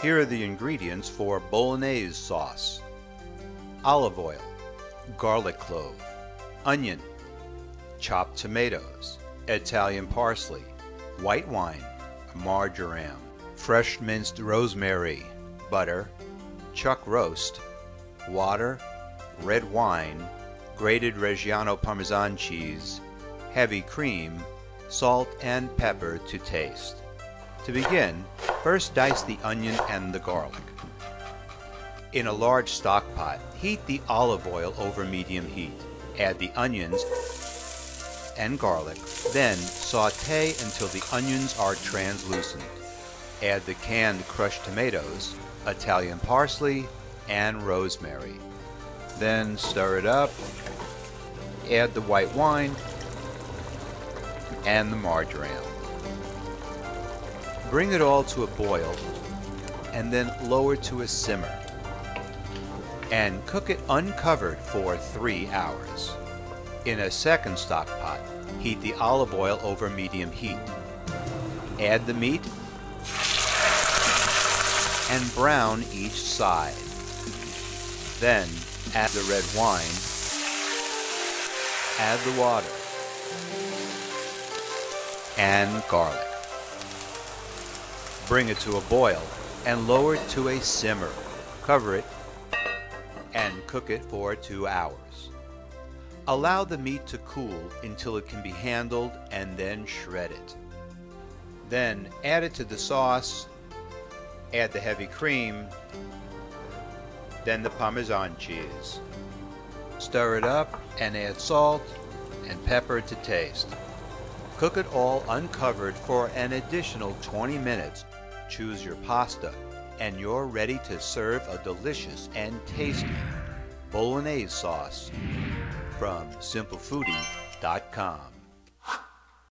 Here are the ingredients for bolognese sauce. Olive oil, garlic clove, onion, chopped tomatoes, Italian parsley, white wine, marjoram, fresh minced rosemary, butter, chuck roast, water, red wine, grated Reggiano Parmesan cheese, heavy cream, salt and pepper to taste. To begin, first dice the onion and the garlic. In a large stock pot, heat the olive oil over medium heat. Add the onions and garlic, then saute until the onions are translucent. Add the canned crushed tomatoes, Italian parsley, and rosemary. Then stir it up. Add the white wine and the marjoram. Bring it all to a boil and then lower to a simmer and cook it uncovered for three hours. In a second stock pot, heat the olive oil over medium heat. Add the meat and brown each side. Then add the red wine, add the water, and garlic. Bring it to a boil and lower it to a simmer. Cover it and cook it for two hours. Allow the meat to cool until it can be handled and then shred it. Then add it to the sauce, add the heavy cream, then the Parmesan cheese. Stir it up and add salt and pepper to taste. Cook it all uncovered for an additional 20 minutes. Choose your pasta and you're ready to serve a delicious and tasty bolognese sauce from simplefoodie.com.